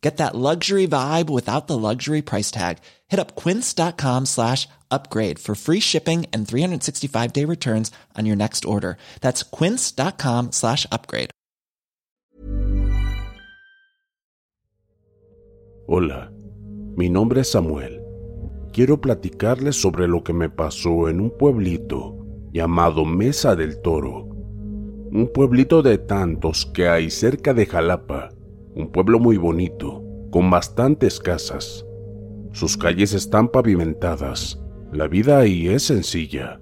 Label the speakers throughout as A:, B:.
A: Get that luxury vibe without the luxury price tag. Hit up quince.com slash upgrade for free shipping and 365 day returns on your next order. That's quince.com slash upgrade.
B: Hola, mi nombre es Samuel. Quiero platicarles sobre lo que me pasó en un pueblito llamado Mesa del Toro. Un pueblito de tantos que hay cerca de Jalapa un pueblo muy bonito, con bastantes casas. Sus calles están pavimentadas, la vida ahí es sencilla.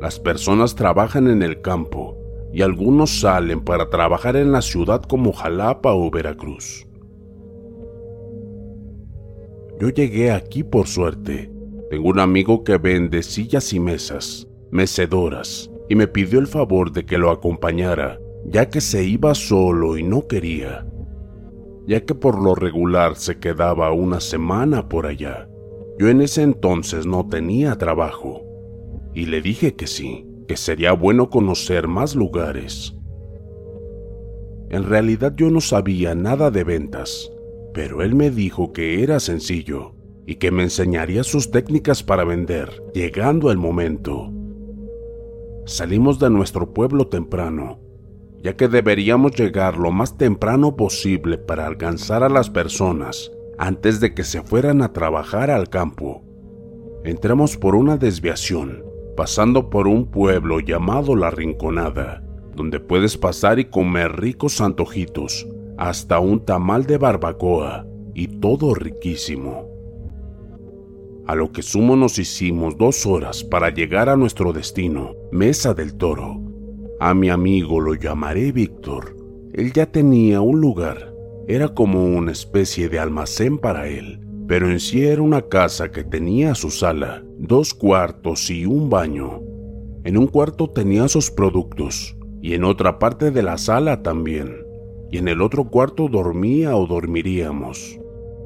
B: Las personas trabajan en el campo y algunos salen para trabajar en la ciudad como Jalapa o Veracruz. Yo llegué aquí por suerte. Tengo un amigo que vende sillas y mesas, mecedoras, y me pidió el favor de que lo acompañara, ya que se iba solo y no quería ya que por lo regular se quedaba una semana por allá. Yo en ese entonces no tenía trabajo, y le dije que sí, que sería bueno conocer más lugares. En realidad yo no sabía nada de ventas, pero él me dijo que era sencillo y que me enseñaría sus técnicas para vender, llegando el momento. Salimos de nuestro pueblo temprano ya que deberíamos llegar lo más temprano posible para alcanzar a las personas antes de que se fueran a trabajar al campo. Entramos por una desviación, pasando por un pueblo llamado La Rinconada, donde puedes pasar y comer ricos antojitos, hasta un tamal de barbacoa, y todo riquísimo. A lo que sumo nos hicimos dos horas para llegar a nuestro destino, Mesa del Toro, a mi amigo lo llamaré Víctor. Él ya tenía un lugar. Era como una especie de almacén para él, pero en sí era una casa que tenía su sala, dos cuartos y un baño. En un cuarto tenía sus productos y en otra parte de la sala también. Y en el otro cuarto dormía o dormiríamos.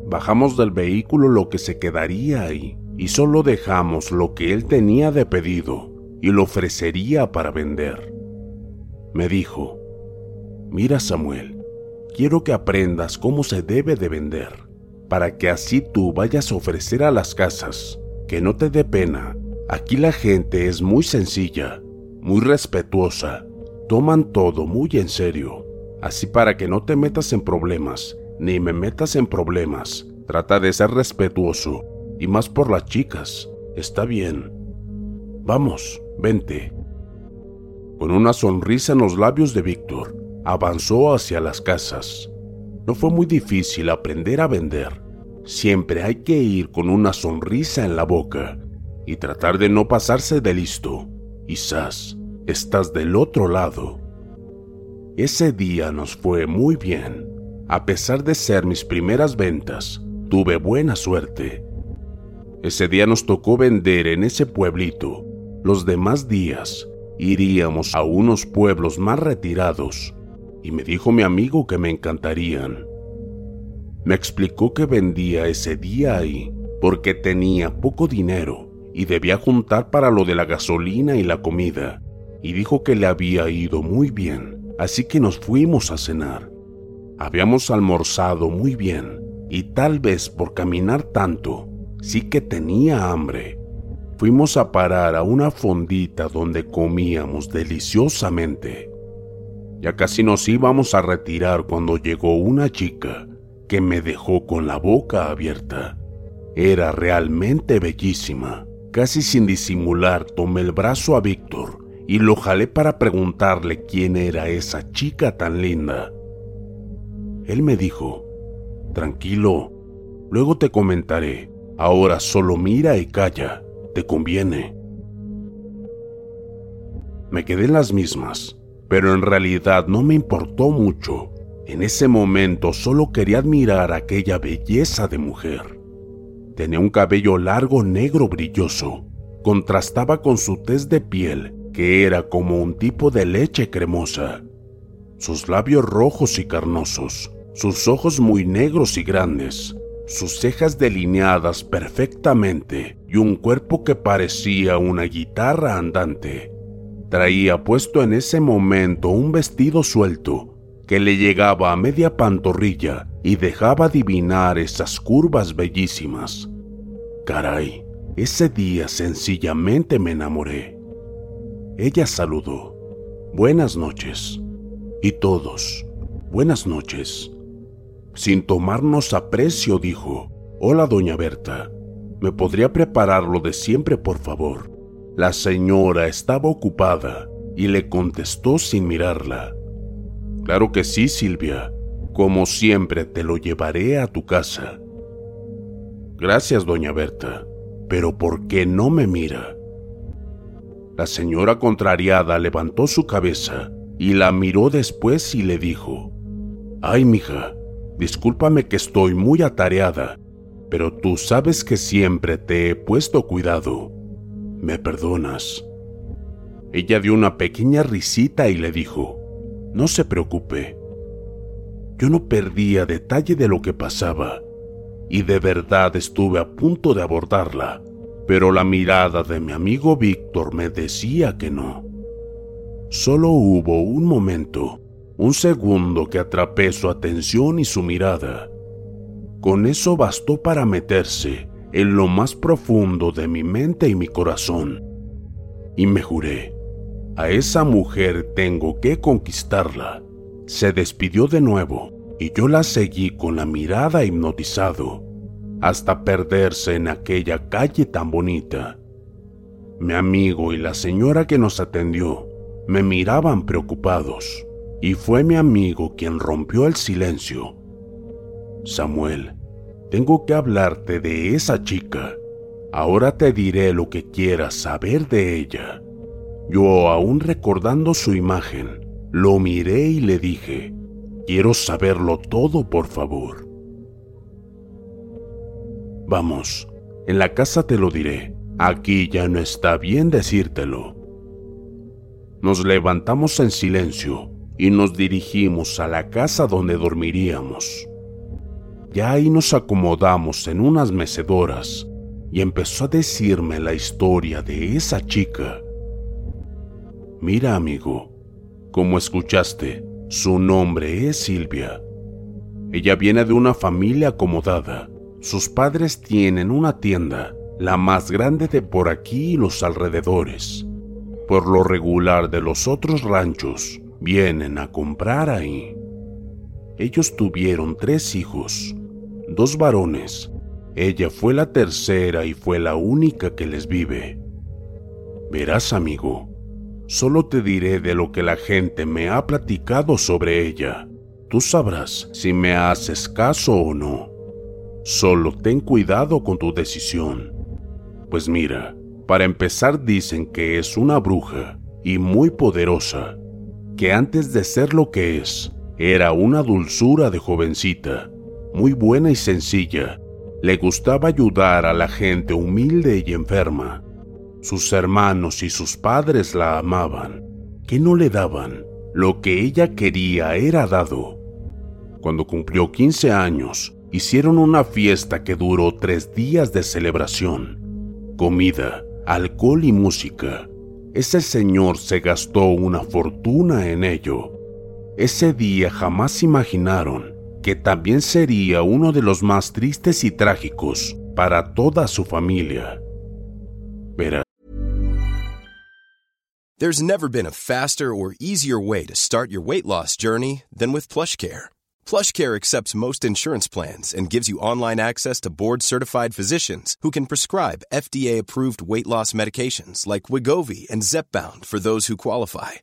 B: Bajamos del vehículo lo que se quedaría ahí y solo dejamos lo que él tenía de pedido y lo ofrecería para vender me dijo, mira Samuel, quiero que aprendas cómo se debe de vender, para que así tú vayas a ofrecer a las casas, que no te dé pena. Aquí la gente es muy sencilla, muy respetuosa, toman todo muy en serio, así para que no te metas en problemas, ni me metas en problemas. Trata de ser respetuoso, y más por las chicas, está bien. Vamos, vente. Con una sonrisa en los labios de Víctor, avanzó hacia las casas. No fue muy difícil aprender a vender. Siempre hay que ir con una sonrisa en la boca y tratar de no pasarse de listo. Quizás estás del otro lado. Ese día nos fue muy bien. A pesar de ser mis primeras ventas, tuve buena suerte. Ese día nos tocó vender en ese pueblito. Los demás días iríamos a unos pueblos más retirados y me dijo mi amigo que me encantarían. Me explicó que vendía ese día ahí porque tenía poco dinero y debía juntar para lo de la gasolina y la comida, y dijo que le había ido muy bien, así que nos fuimos a cenar. Habíamos almorzado muy bien y tal vez por caminar tanto, sí que tenía hambre. Fuimos a parar a una fondita donde comíamos deliciosamente. Ya casi nos íbamos a retirar cuando llegó una chica que me dejó con la boca abierta. Era realmente bellísima. Casi sin disimular tomé el brazo a Víctor y lo jalé para preguntarle quién era esa chica tan linda. Él me dijo, tranquilo, luego te comentaré, ahora solo mira y calla, te conviene. Me quedé en las mismas, pero en realidad no me importó mucho. En ese momento solo quería admirar aquella belleza de mujer. Tenía un cabello largo negro brilloso. Contrastaba con su tez de piel, que era como un tipo de leche cremosa. Sus labios rojos y carnosos, sus ojos muy negros y grandes, sus cejas delineadas perfectamente y un cuerpo que parecía una guitarra andante. Traía puesto en ese momento un vestido suelto que le llegaba a media pantorrilla y dejaba adivinar esas curvas bellísimas. Caray, ese día sencillamente me enamoré. Ella saludó. Buenas noches. Y todos, buenas noches. Sin tomarnos aprecio, dijo, Hola, doña Berta. ¿Me podría preparar lo de siempre, por favor? La señora estaba ocupada y le contestó sin mirarla. Claro que sí, Silvia. Como siempre te lo llevaré a tu casa. Gracias, doña Berta. Pero ¿por qué no me mira? La señora contrariada levantó su cabeza y la miró después y le dijo, Ay, mija, discúlpame que estoy muy atareada, pero tú sabes que siempre te he puesto cuidado. ¿Me perdonas? Ella dio una pequeña risita y le dijo, No se preocupe, yo no perdía detalle de lo que pasaba, y de verdad estuve a punto de abordarla, pero la mirada de mi amigo Víctor me decía que no. Solo hubo un momento, un segundo que atrapé su atención y su mirada. Con eso bastó para meterse en lo más profundo de mi mente y mi corazón. Y me juré, a esa mujer tengo que conquistarla se despidió de nuevo y yo la seguí con la mirada hipnotizado hasta perderse en aquella calle tan bonita. Mi amigo y la señora que nos atendió me miraban preocupados y fue mi amigo quien rompió el silencio. Samuel, tengo que hablarte de esa chica. Ahora te diré lo que quieras saber de ella. Yo aún recordando su imagen, lo miré y le dije, quiero saberlo todo, por favor. Vamos, en la casa te lo diré. Aquí ya no está bien decírtelo. Nos levantamos en silencio y nos dirigimos a la casa donde dormiríamos. Ya ahí nos acomodamos en unas mecedoras y empezó a decirme la historia de esa chica. Mira, amigo, como escuchaste, su nombre es Silvia. Ella viene de una familia acomodada. Sus padres tienen una tienda, la más grande de por aquí y los alrededores. Por lo regular de los otros ranchos, vienen a comprar ahí. Ellos tuvieron tres hijos, dos varones. Ella fue la tercera y fue la única que les vive. Verás, amigo, Solo te diré de lo que la gente me ha platicado sobre ella. Tú sabrás si me haces caso o no. Solo ten cuidado con tu decisión. Pues mira, para empezar dicen que es una bruja y muy poderosa, que antes de ser lo que es, era una dulzura de jovencita, muy buena y sencilla. Le gustaba ayudar a la gente humilde y enferma sus hermanos y sus padres la amaban. que no le daban? Lo que ella quería era dado. Cuando cumplió 15 años, hicieron una fiesta que duró tres días de celebración. Comida, alcohol y música. ese señor se gastó una fortuna en ello. Ese día jamás imaginaron que también sería uno de los más tristes y trágicos para toda su familia. Verá.
C: There's never been a faster or easier way to start your weight loss journey than with PlushCare. PlushCare accepts most insurance plans and gives you online access to board-certified physicians who can prescribe FDA-approved weight loss medications like Wigovi and Zepbound for those who qualify.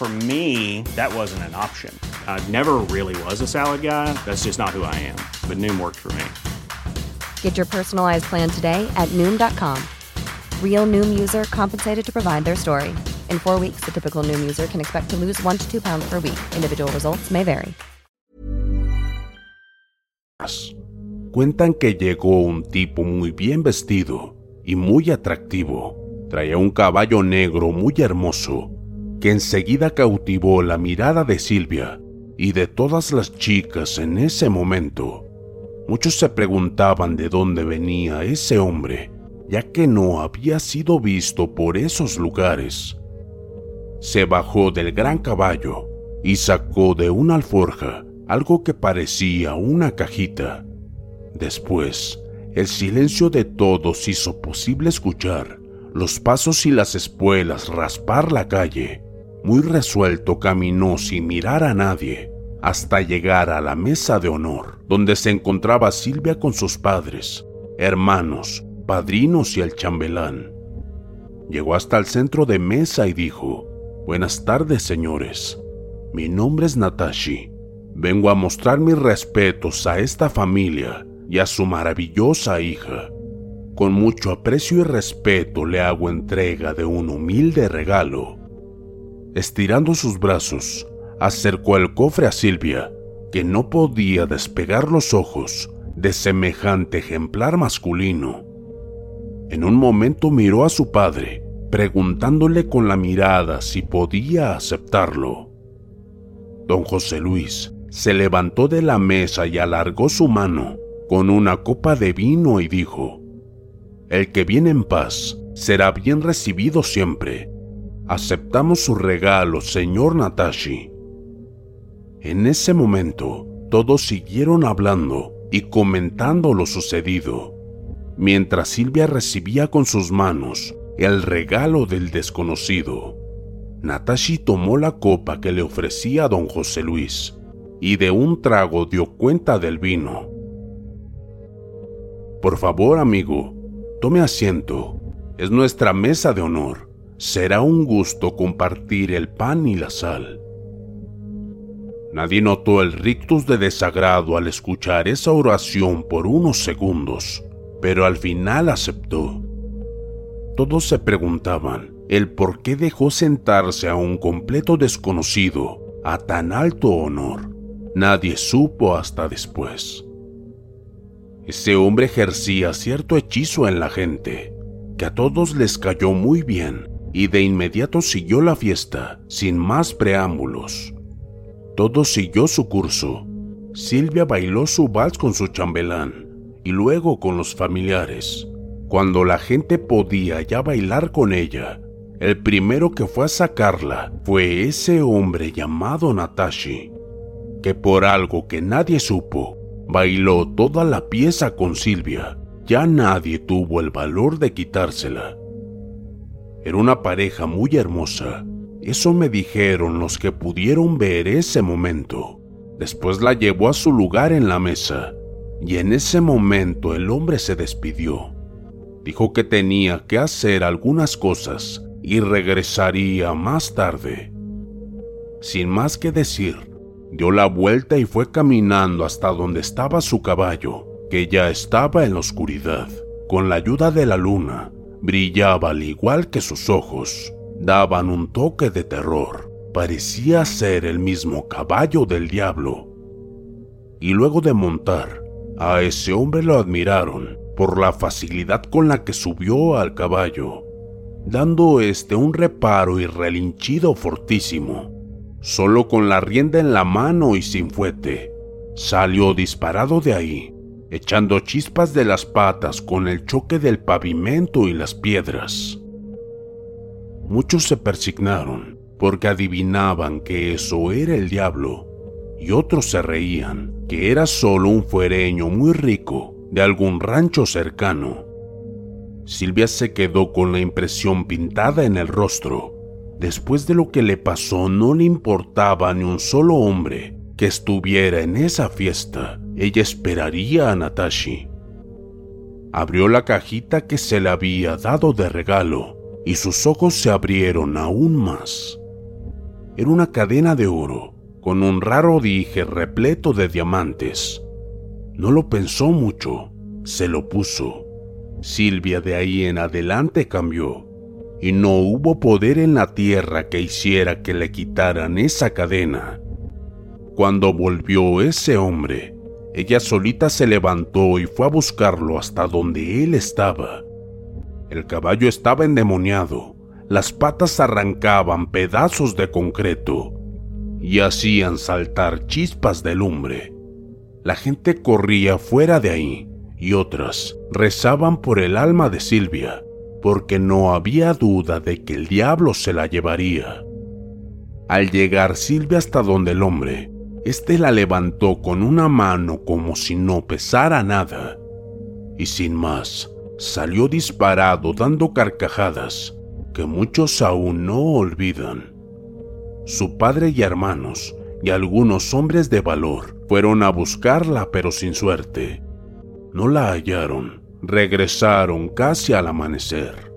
D: For me, that wasn't an option. I never really was a salad guy. That's just not who I am. But Noom worked for me.
E: Get your personalized plan today at Noom.com. Real Noom user compensated to provide their story. In four weeks, the typical Noom user can expect to lose one to two pounds per week. Individual results may vary.
B: Cuentan que llegó un tipo muy bien vestido y muy atractivo. Traía un caballo negro muy hermoso que enseguida cautivó la mirada de Silvia y de todas las chicas en ese momento. Muchos se preguntaban de dónde venía ese hombre, ya que no había sido visto por esos lugares. Se bajó del gran caballo y sacó de una alforja algo que parecía una cajita. Después, el silencio de todos hizo posible escuchar los pasos y las espuelas raspar la calle. Muy resuelto caminó sin mirar a nadie hasta llegar a la mesa de honor, donde se encontraba Silvia con sus padres, hermanos, padrinos y el chambelán. Llegó hasta el centro de mesa y dijo, Buenas tardes, señores. Mi nombre es Natashi. Vengo a mostrar mis respetos a esta familia y a su maravillosa hija. Con mucho aprecio y respeto le hago entrega de un humilde regalo. Estirando sus brazos, acercó el cofre a Silvia, que no podía despegar los ojos de semejante ejemplar masculino. En un momento miró a su padre, preguntándole con la mirada si podía aceptarlo. Don José Luis se levantó de la mesa y alargó su mano con una copa de vino y dijo, El que viene en paz será bien recibido siempre. Aceptamos su regalo, señor Natashi. En ese momento, todos siguieron hablando y comentando lo sucedido, mientras Silvia recibía con sus manos el regalo del desconocido. Natashi tomó la copa que le ofrecía don José Luis y de un trago dio cuenta del vino. Por favor, amigo, tome asiento. Es nuestra mesa de honor. Será un gusto compartir el pan y la sal. Nadie notó el rictus de desagrado al escuchar esa oración por unos segundos, pero al final aceptó. Todos se preguntaban el por qué dejó sentarse a un completo desconocido a tan alto honor. Nadie supo hasta después. Ese hombre ejercía cierto hechizo en la gente, que a todos les cayó muy bien, y de inmediato siguió la fiesta, sin más preámbulos. Todo siguió su curso. Silvia bailó su vals con su chambelán, y luego con los familiares. Cuando la gente podía ya bailar con ella, el primero que fue a sacarla fue ese hombre llamado Natashi, que por algo que nadie supo, bailó toda la pieza con Silvia. Ya nadie tuvo el valor de quitársela. Era una pareja muy hermosa. Eso me dijeron los que pudieron ver ese momento. Después la llevó a su lugar en la mesa, y en ese momento el hombre se despidió. Dijo que tenía que hacer algunas cosas y regresaría más tarde. Sin más que decir, dio la vuelta y fue caminando hasta donde estaba su caballo, que ya estaba en la oscuridad. Con la ayuda de la luna, brillaba al igual que sus ojos, daban un toque de terror. parecía ser el mismo caballo del diablo. Y luego de montar, a ese hombre lo admiraron por la facilidad con la que subió al caballo, dando este un reparo y relinchido fortísimo. Solo con la rienda en la mano y sin fuete, salió disparado de ahí, echando chispas de las patas con el choque del pavimento y las piedras. Muchos se persignaron porque adivinaban que eso era el diablo, y otros se reían que era solo un fuereño muy rico de algún rancho cercano. Silvia se quedó con la impresión pintada en el rostro. Después de lo que le pasó no le importaba ni un solo hombre que estuviera en esa fiesta. Ella esperaría a Natashi. Abrió la cajita que se le había dado de regalo y sus ojos se abrieron aún más. Era una cadena de oro con un raro dije repleto de diamantes. No lo pensó mucho, se lo puso. Silvia de ahí en adelante cambió, y no hubo poder en la tierra que hiciera que le quitaran esa cadena. Cuando volvió ese hombre, ella solita se levantó y fue a buscarlo hasta donde él estaba. El caballo estaba endemoniado, las patas arrancaban pedazos de concreto y hacían saltar chispas de lumbre. La gente corría fuera de ahí y otras rezaban por el alma de Silvia, porque no había duda de que el diablo se la llevaría. Al llegar Silvia hasta donde el hombre, éste la levantó con una mano como si no pesara nada, y sin más, salió disparado dando carcajadas que muchos aún no olvidan. Su padre y hermanos y algunos hombres de valor fueron a buscarla pero sin suerte. No la hallaron, regresaron casi al amanecer.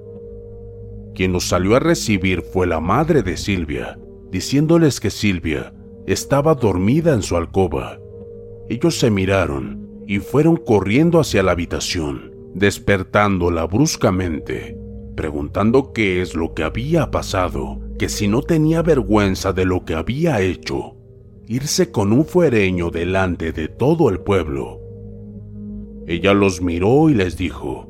B: Quien los salió a recibir fue la madre de Silvia, diciéndoles que Silvia estaba dormida en su alcoba. Ellos se miraron y fueron corriendo hacia la habitación, despertándola bruscamente preguntando qué es lo que había pasado, que si no tenía vergüenza de lo que había hecho, irse con un fuereño delante de todo el pueblo. Ella los miró y les dijo,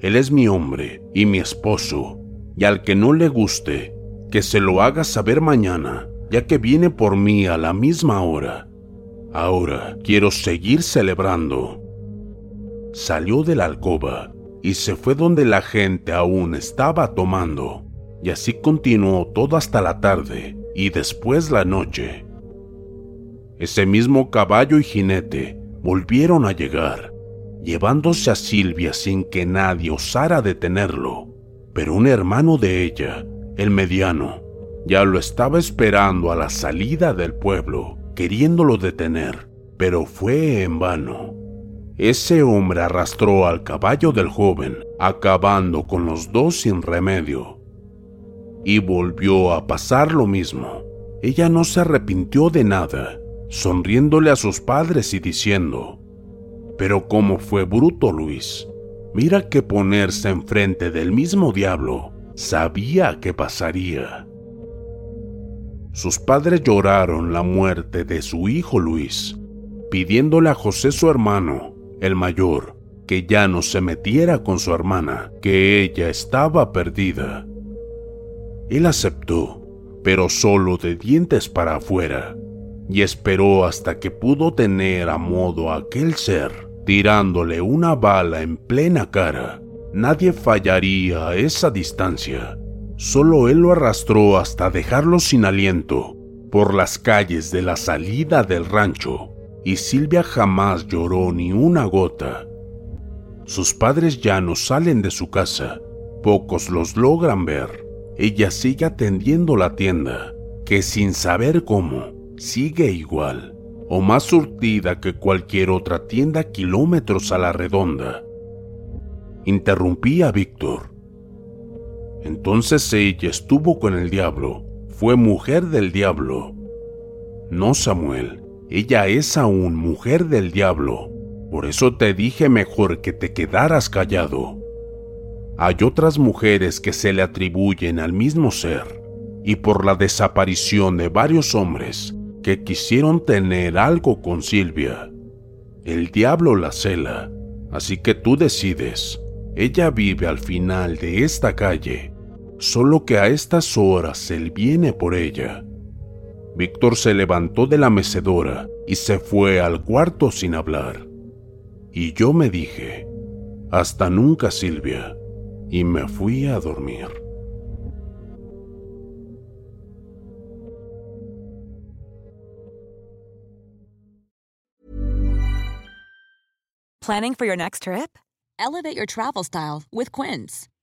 B: Él es mi hombre y mi esposo, y al que no le guste, que se lo haga saber mañana, que viene por mí a la misma hora. Ahora quiero seguir celebrando. Salió de la alcoba y se fue donde la gente aún estaba tomando, y así continuó todo hasta la tarde y después la noche. Ese mismo caballo y jinete volvieron a llegar, llevándose a Silvia sin que nadie osara detenerlo, pero un hermano de ella, el mediano, ya lo estaba esperando a la salida del pueblo, queriéndolo detener, pero fue en vano. Ese hombre arrastró al caballo del joven, acabando con los dos sin remedio. Y volvió a pasar lo mismo. Ella no se arrepintió de nada, sonriéndole a sus padres y diciendo, pero cómo fue bruto Luis. Mira que ponerse enfrente del mismo diablo sabía que pasaría. Sus padres lloraron la muerte de su hijo Luis, pidiéndole a José su hermano el mayor, que ya no se metiera con su hermana, que ella estaba perdida. Él aceptó, pero solo de dientes para afuera, y esperó hasta que pudo tener a modo aquel ser, tirándole una bala en plena cara. Nadie fallaría a esa distancia. Solo él lo arrastró hasta dejarlo sin aliento por las calles de la salida del rancho y Silvia jamás lloró ni una gota. Sus padres ya no salen de su casa, pocos los logran ver. Ella sigue atendiendo la tienda, que sin saber cómo, sigue igual, o más surtida que cualquier otra tienda kilómetros a la redonda. Interrumpí a Víctor. Entonces ella estuvo con el diablo, fue mujer del diablo. No, Samuel, ella es aún mujer del diablo. Por eso te dije mejor que te quedaras callado. Hay otras mujeres que se le atribuyen al mismo ser, y por la desaparición de varios hombres que quisieron tener algo con Silvia. El diablo la cela, así que tú decides. Ella vive al final de esta calle, solo que a estas horas él viene por ella. Víctor se levantó de la mecedora y se fue al cuarto sin hablar. Y yo me dije, hasta nunca Silvia, y me fui a dormir.
F: Planning for your next trip? Elevate your travel style with Quince.